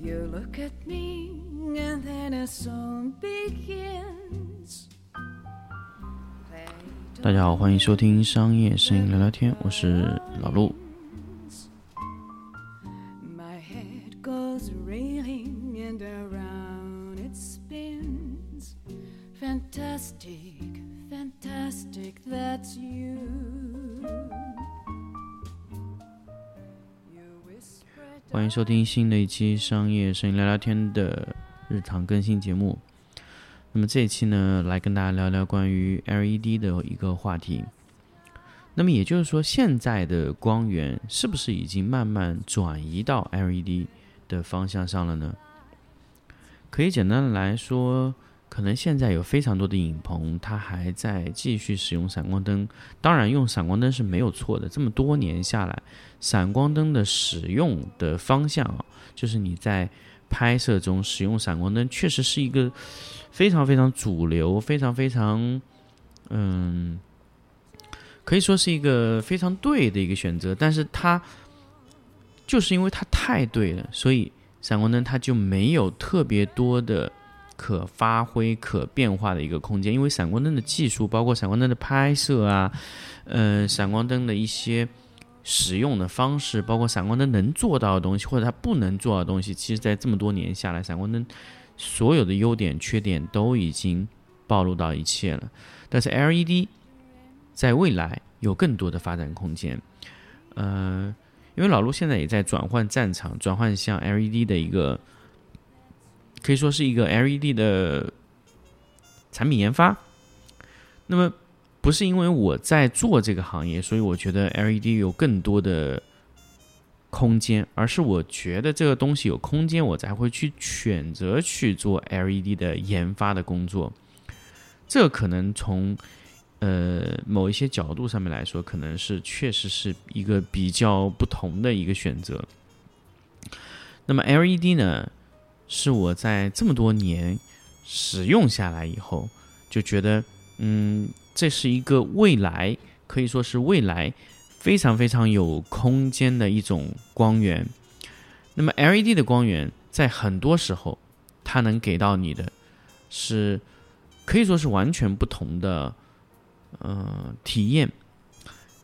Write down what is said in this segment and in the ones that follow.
You look at me, and then a song begins. 大家好，欢迎收听商业摄影聊聊天，我是老陆。收听新的一期商业声音聊聊天的日常更新节目。那么这一期呢，来跟大家聊聊关于 LED 的一个话题。那么也就是说，现在的光源是不是已经慢慢转移到 LED 的方向上了呢？可以简单的来说，可能现在有非常多的影棚，它还在继续使用闪光灯。当然，用闪光灯是没有错的。这么多年下来，闪光灯的使用的方向啊，就是你在拍摄中使用闪光灯，确实是一个非常非常主流、非常非常嗯，可以说是一个非常对的一个选择。但是它就是因为它太对了，所以闪光灯它就没有特别多的可发挥、可变化的一个空间。因为闪光灯的技术，包括闪光灯的拍摄啊，呃，闪光灯的一些。使用的方式，包括闪光灯能做到的东西，或者它不能做到的东西，其实，在这么多年下来，闪光灯所有的优点、缺点都已经暴露到一切了。但是 LED 在未来有更多的发展空间。呃，因为老陆现在也在转换战场，转换向 LED 的一个，可以说是一个 LED 的产品研发。那么。不是因为我在做这个行业，所以我觉得 LED 有更多的空间，而是我觉得这个东西有空间，我才会去选择去做 LED 的研发的工作。这可能从呃某一些角度上面来说，可能是确实是一个比较不同的一个选择。那么 LED 呢，是我在这么多年使用下来以后，就觉得嗯。这是一个未来，可以说是未来非常非常有空间的一种光源。那么 LED 的光源在很多时候，它能给到你的是可以说是完全不同的呃体验。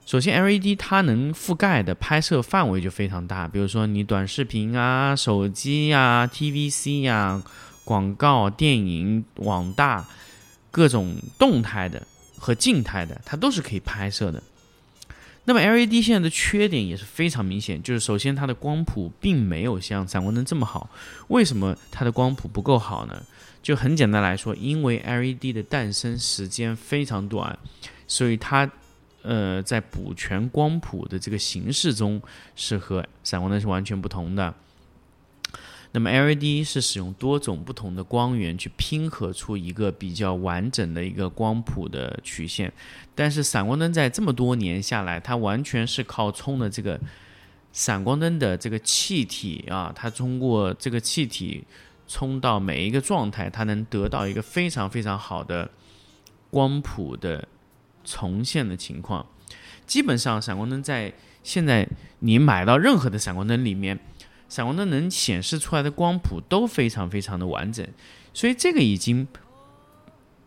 首先，LED 它能覆盖的拍摄范围就非常大，比如说你短视频啊、手机呀、TVC 呀、广告、电影、网大各种动态的。和静态的，它都是可以拍摄的。那么 LED 现在的缺点也是非常明显，就是首先它的光谱并没有像闪光灯这么好。为什么它的光谱不够好呢？就很简单来说，因为 LED 的诞生时间非常短，所以它呃在补全光谱的这个形式中是和闪光灯是完全不同的。那么 LED 是使用多种不同的光源去拼合出一个比较完整的一个光谱的曲线，但是闪光灯在这么多年下来，它完全是靠充的这个闪光灯的这个气体啊，它通过这个气体充到每一个状态，它能得到一个非常非常好的光谱的重现的情况。基本上闪光灯在现在你买到任何的闪光灯里面。闪光灯能显示出来的光谱都非常非常的完整，所以这个已经，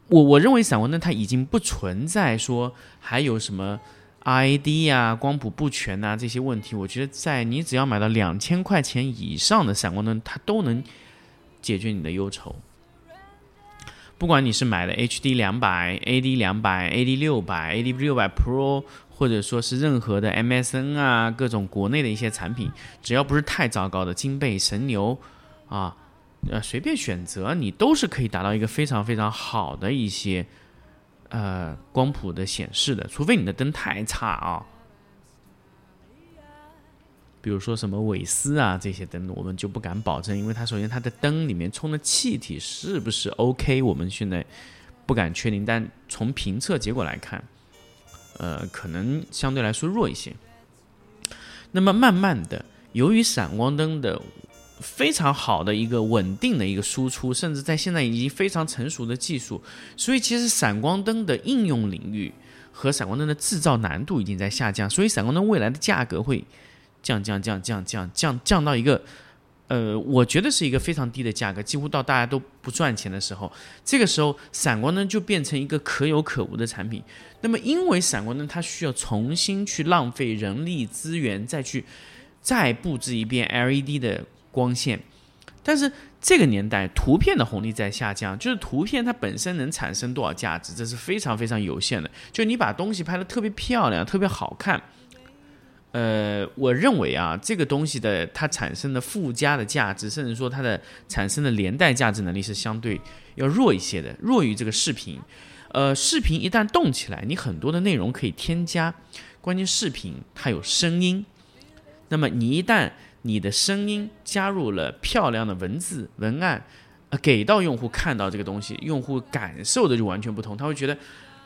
我我认为闪光灯它已经不存在说还有什么 I D 呀、光谱不全呐这些问题。我觉得在你只要买到两千块钱以上的闪光灯，它都能解决你的忧愁。不管你是买的 HD 两百、AD 两百、AD 六百、AD 六百 Pro。或者说是任何的 MSN 啊，各种国内的一些产品，只要不是太糟糕的金贝、神牛啊，呃，随便选择，你都是可以达到一个非常非常好的一些呃光谱的显示的，除非你的灯太差啊。比如说什么韦斯啊这些灯，我们就不敢保证，因为它首先它的灯里面充的气体是不是 OK，我们现在不敢确定，但从评测结果来看。呃，可能相对来说弱一些。那么慢慢的，由于闪光灯的非常好的一个稳定的一个输出，甚至在现在已经非常成熟的技术，所以其实闪光灯的应用领域和闪光灯的制造难度已经在下降，所以闪光灯未来的价格会降降降降降降降到一个呃，我觉得是一个非常低的价格，几乎到大家都不赚钱的时候，这个时候闪光灯就变成一个可有可无的产品。那么，因为闪光灯它需要重新去浪费人力资源，再去再布置一遍 LED 的光线，但是这个年代图片的红利在下降，就是图片它本身能产生多少价值，这是非常非常有限的。就你把东西拍的特别漂亮、特别好看。呃，我认为啊，这个东西的它产生的附加的价值，甚至说它的产生的连带价值能力是相对要弱一些的，弱于这个视频。呃，视频一旦动起来，你很多的内容可以添加，关键视频它有声音，那么你一旦你的声音加入了漂亮的文字文案，呃，给到用户看到这个东西，用户感受的就完全不同，他会觉得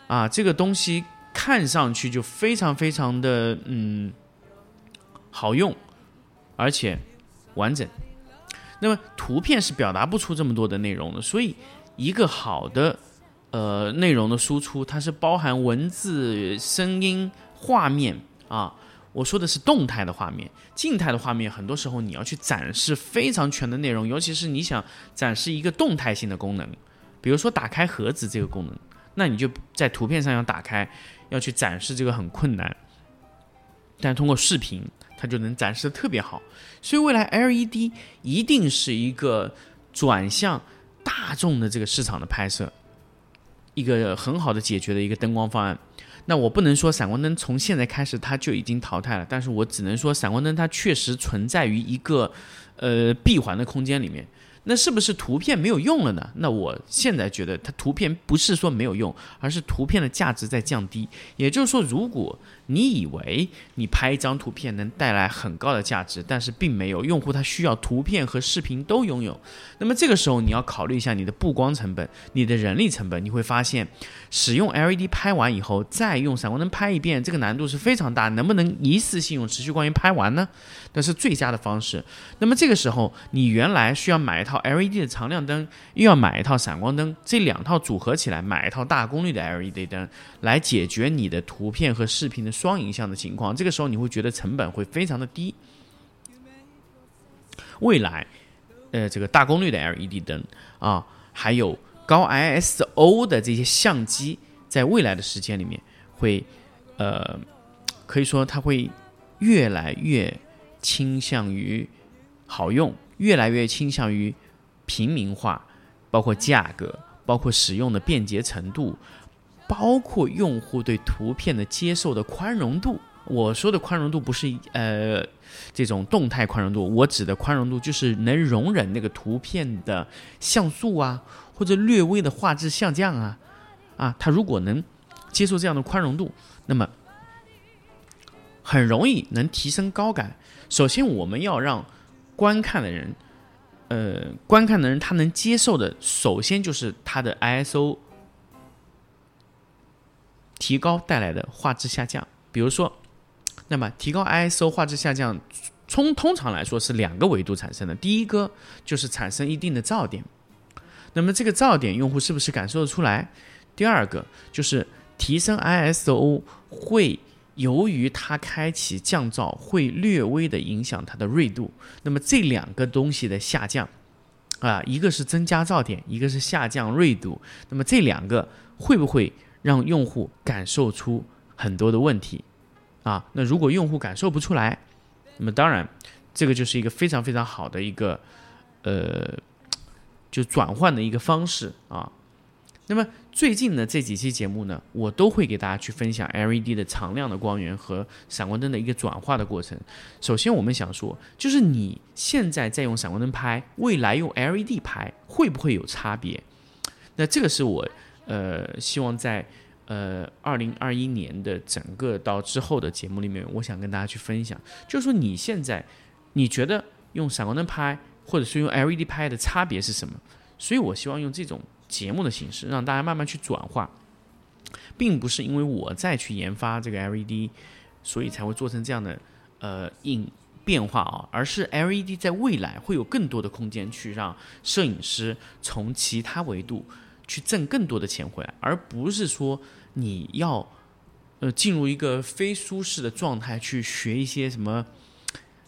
啊，这个东西看上去就非常非常的嗯。好用，而且完整。那么图片是表达不出这么多的内容的，所以一个好的呃内容的输出，它是包含文字、声音、画面啊。我说的是动态的画面，静态的画面很多时候你要去展示非常全的内容，尤其是你想展示一个动态性的功能，比如说打开盒子这个功能，那你就在图片上要打开，要去展示这个很困难，但通过视频。它就能展示的特别好，所以未来 LED 一定是一个转向大众的这个市场的拍摄，一个很好的解决的一个灯光方案。那我不能说闪光灯从现在开始它就已经淘汰了，但是我只能说闪光灯它确实存在于一个呃闭环的空间里面。那是不是图片没有用了呢？那我现在觉得它图片不是说没有用，而是图片的价值在降低。也就是说，如果你以为你拍一张图片能带来很高的价值，但是并没有，用户他需要图片和视频都拥有。那么这个时候你要考虑一下你的布光成本、你的人力成本。你会发现，使用 LED 拍完以后，再用闪光灯拍一遍，这个难度是非常大。能不能一次性用持续光源拍完呢？那是最佳的方式。那么这个时候，你原来需要买一套 LED 的常亮灯，又要买一套闪光灯，这两套组合起来，买一套大功率的 LED 灯，来解决你的图片和视频的双影像的情况。这个时候，你会觉得成本会非常的低。未来，呃，这个大功率的 LED 灯啊，还有高 ISO 的这些相机，在未来的时间里面，会呃，可以说它会越来越。倾向于好用，越来越倾向于平民化，包括价格，包括使用的便捷程度，包括用户对图片的接受的宽容度。我说的宽容度不是呃这种动态宽容度，我指的宽容度就是能容忍那个图片的像素啊，或者略微的画质下降啊啊，它如果能接受这样的宽容度，那么很容易能提升高感。首先，我们要让观看的人，呃，观看的人他能接受的，首先就是它的 ISO 提高带来的画质下降。比如说，那么提高 ISO 画质下降，从通常来说是两个维度产生的。第一个就是产生一定的噪点，那么这个噪点用户是不是感受得出来？第二个就是提升 ISO 会。由于它开启降噪会略微的影响它的锐度，那么这两个东西的下降，啊，一个是增加噪点，一个是下降锐度，那么这两个会不会让用户感受出很多的问题？啊，那如果用户感受不出来，那么当然这个就是一个非常非常好的一个呃，就转换的一个方式啊。那么最近的这几期节目呢，我都会给大家去分享 LED 的常亮的光源和闪光灯的一个转化的过程。首先，我们想说，就是你现在在用闪光灯拍，未来用 LED 拍会不会有差别？那这个是我呃希望在呃二零二一年的整个到之后的节目里面，我想跟大家去分享，就是说你现在你觉得用闪光灯拍或者是用 LED 拍的差别是什么？所以我希望用这种。节目的形式让大家慢慢去转化，并不是因为我再去研发这个 LED，所以才会做成这样的呃应变化啊，而是 LED 在未来会有更多的空间去让摄影师从其他维度去挣更多的钱回来，而不是说你要呃进入一个非舒适的状态去学一些什么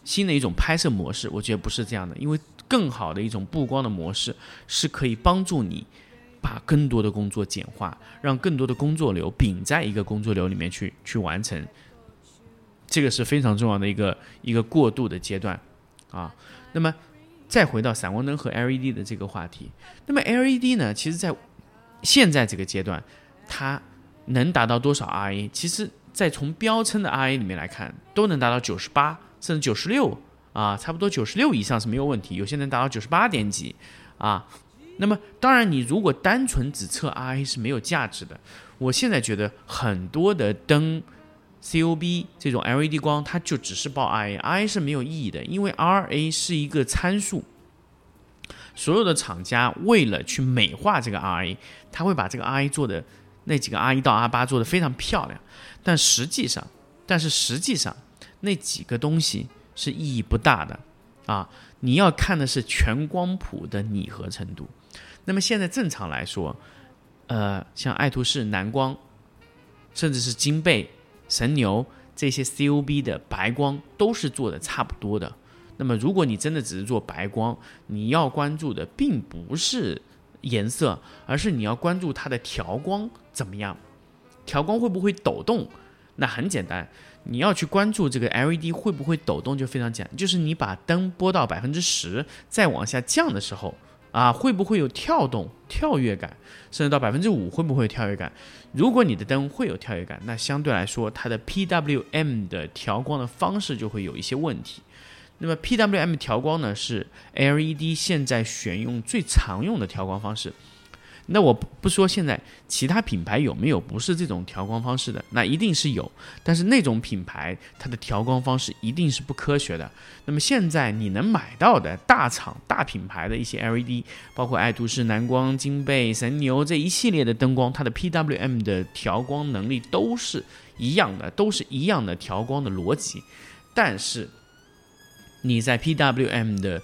新的一种拍摄模式，我觉得不是这样的，因为更好的一种布光的模式是可以帮助你把更多的工作简化，让更多的工作流并在一个工作流里面去去完成。这个是非常重要的一个一个过渡的阶段啊。那么再回到闪光灯和 LED 的这个话题，那么 LED 呢，其实在现在这个阶段，它能达到多少 RA？其实，在从标称的 RA 里面来看，都能达到九十八甚至九十六啊，差不多九十六以上是没有问题，有些能达到九十八点几啊。那么当然，你如果单纯只测 RA 是没有价值的。我现在觉得很多的灯。COB 这种 LED 光，它就只是报 RA，RA 是没有意义的，因为 RA 是一个参数。所有的厂家为了去美化这个 RA，他会把这个 RA 做的那几个 R 一到 R 八做的非常漂亮，但实际上，但是实际上那几个东西是意义不大的啊！你要看的是全光谱的拟合程度。那么现在正常来说，呃，像爱图仕、蓝光，甚至是金贝。神牛这些 COB 的白光都是做的差不多的。那么，如果你真的只是做白光，你要关注的并不是颜色，而是你要关注它的调光怎么样，调光会不会抖动？那很简单，你要去关注这个 LED 会不会抖动，就非常简单，就是你把灯拨到百分之十，再往下降的时候。啊，会不会有跳动、跳跃感？甚至到百分之五，会不会有跳跃感？如果你的灯会有跳跃感，那相对来说，它的 PWM 的调光的方式就会有一些问题。那么 PWM 调光呢，是 LED 现在选用最常用的调光方式。那我不说现在其他品牌有没有不是这种调光方式的，那一定是有，但是那种品牌它的调光方式一定是不科学的。那么现在你能买到的大厂大品牌的一些 LED，包括爱图仕、蓝光、金贝、神牛这一系列的灯光，它的 PWM 的调光能力都是一样的，都是一样的调光的逻辑，但是你在 PWM 的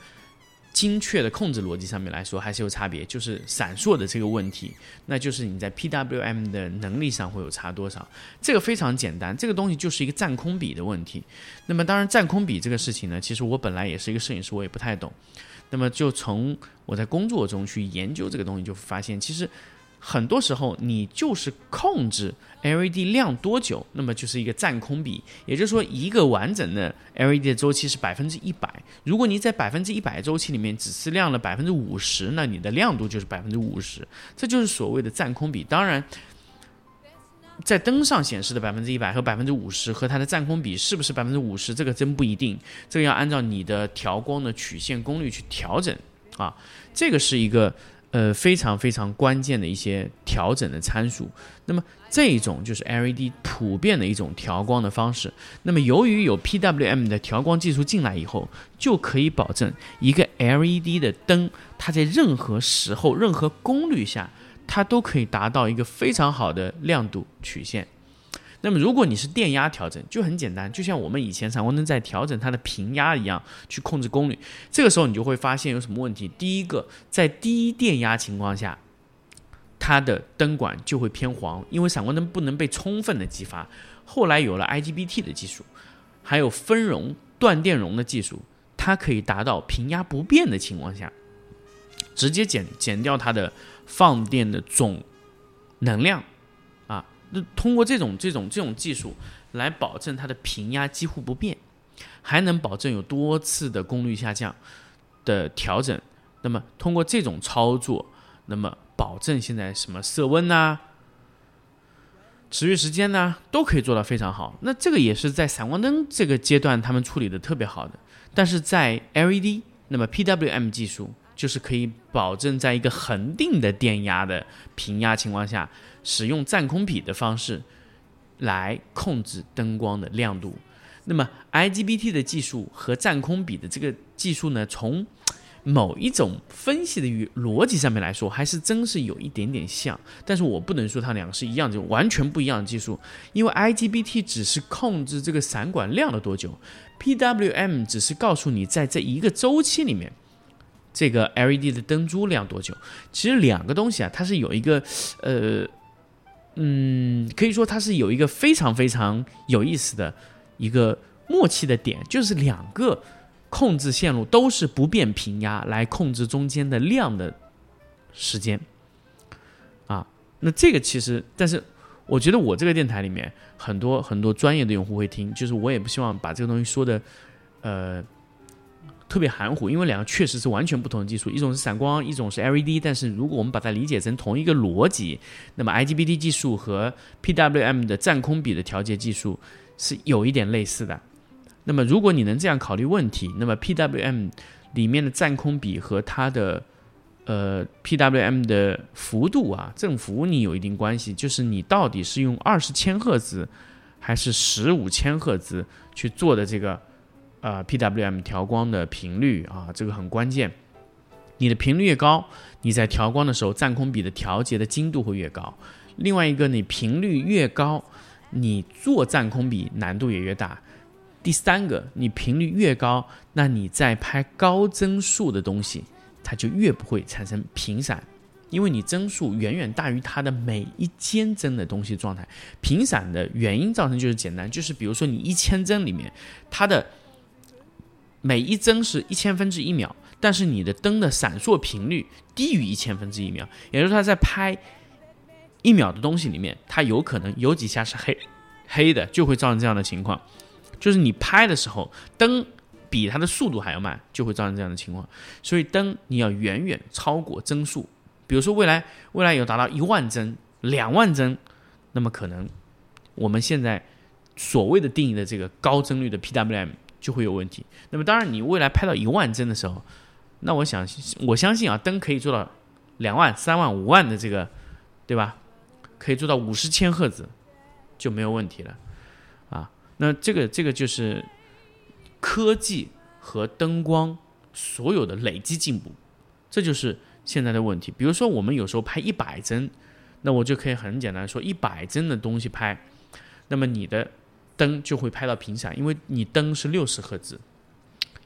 精确的控制逻辑上面来说还是有差别，就是闪烁的这个问题，那就是你在 PWM 的能力上会有差多少？这个非常简单，这个东西就是一个占空比的问题。那么当然占空比这个事情呢，其实我本来也是一个摄影师，我也不太懂。那么就从我在工作中去研究这个东西，就发现其实。很多时候，你就是控制 LED 亮多久，那么就是一个占空比。也就是说，一个完整的 LED 的周期是百分之一百。如果你在百分之一百周期里面只是亮了百分之五十，那你的亮度就是百分之五十。这就是所谓的占空比。当然，在灯上显示的百分之一百和百分之五十和它的占空比是不是百分之五十，这个真不一定。这个要按照你的调光的曲线功率去调整啊。这个是一个。呃，非常非常关键的一些调整的参数。那么这一种就是 LED 普遍的一种调光的方式。那么由于有 PWM 的调光技术进来以后，就可以保证一个 LED 的灯，它在任何时候、任何功率下，它都可以达到一个非常好的亮度曲线。那么，如果你是电压调整，就很简单，就像我们以前闪光灯在调整它的平压一样，去控制功率。这个时候你就会发现有什么问题。第一个，在低电压情况下，它的灯管就会偏黄，因为闪光灯不能被充分的激发。后来有了 IGBT 的技术，还有分容断电容的技术，它可以达到平压不变的情况下，直接减减掉它的放电的总能量。那通过这种这种这种技术来保证它的平压几乎不变，还能保证有多次的功率下降的调整。那么通过这种操作，那么保证现在什么色温呐、持续时间呐，都可以做到非常好。那这个也是在闪光灯这个阶段他们处理的特别好的。但是在 LED，那么 PWM 技术就是可以保证在一个恒定的电压的平压情况下。使用占空比的方式来控制灯光的亮度。那么，IGBT 的技术和占空比的这个技术呢，从某一种分析的逻辑上面来说，还是真是有一点点像。但是我不能说它两个是一样，就完全不一样的技术。因为 IGBT 只是控制这个闪管亮了多久，PWM 只是告诉你在这一个周期里面，这个 LED 的灯珠亮多久。其实两个东西啊，它是有一个呃。嗯，可以说它是有一个非常非常有意思的一个默契的点就是两个控制线路都是不变平压来控制中间的量的时间啊。那这个其实，但是我觉得我这个电台里面很多很多专业的用户会听，就是我也不希望把这个东西说的呃特别含糊，因为两个确实是完全不同的技术，一种是闪光，一种是 LED。但是如果我们把它理解成同一个逻辑，那么 IGBT 技术和 PWM 的占空比的调节技术是有一点类似的。那么，如果你能这样考虑问题，那么 PWM 里面的占空比和它的呃 PWM 的幅度啊，振幅你有一定关系，就是你到底是用二十千赫兹还是十五千赫兹去做的这个呃 PWM 调光的频率啊，这个很关键。你的频率越高，你在调光的时候占空比的调节的精度会越高。另外一个，你频率越高，你做占空比难度也越大。第三个，你频率越高，那你在拍高帧数的东西，它就越不会产生频闪，因为你帧数远远大于它的每一间帧的东西状态。频闪的原因造成就是简单，就是比如说你一千帧里面，它的每一帧是一千分之一秒，但是你的灯的闪烁频率低于一千分之一秒，也就是它在拍一秒的东西里面，它有可能有几下是黑黑的，就会造成这样的情况。就是你拍的时候，灯比它的速度还要慢，就会造成这样的情况。所以灯你要远远超过帧数。比如说未来未来有达到一万帧、两万帧，那么可能我们现在所谓的定义的这个高帧率的 PWM 就会有问题。那么当然，你未来拍到一万帧的时候，那我想我相信啊，灯可以做到两万、三万、五万的这个，对吧？可以做到五十千赫兹就没有问题了。啊那这个这个就是科技和灯光所有的累积进步，这就是现在的问题。比如说，我们有时候拍一百帧，那我就可以很简单说，一百帧的东西拍，那么你的灯就会拍到频闪，因为你灯是六十赫兹，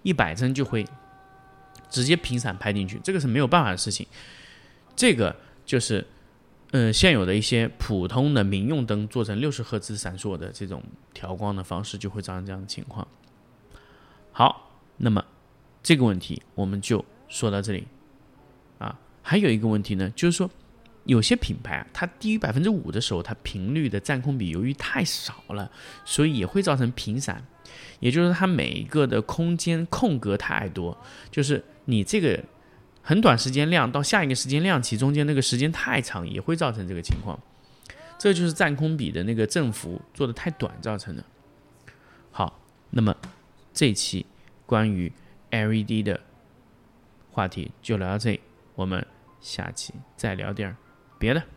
一百帧就会直接频闪拍进去，这个是没有办法的事情。这个就是。嗯，现有的一些普通的民用灯做成六十赫兹闪烁的这种调光的方式，就会造成这样的情况。好，那么这个问题我们就说到这里。啊，还有一个问题呢，就是说有些品牌，它低于百分之五的时候，它频率的占空比由于太少了，所以也会造成频闪，也就是它每一个的空间空格太多，就是你这个。很短时间亮到下一个时间亮起，中间那个时间太长，也会造成这个情况。这就是占空比的那个振幅做的太短造成的。好，那么这期关于 LED 的话题就聊到这里，我们下期再聊点儿的。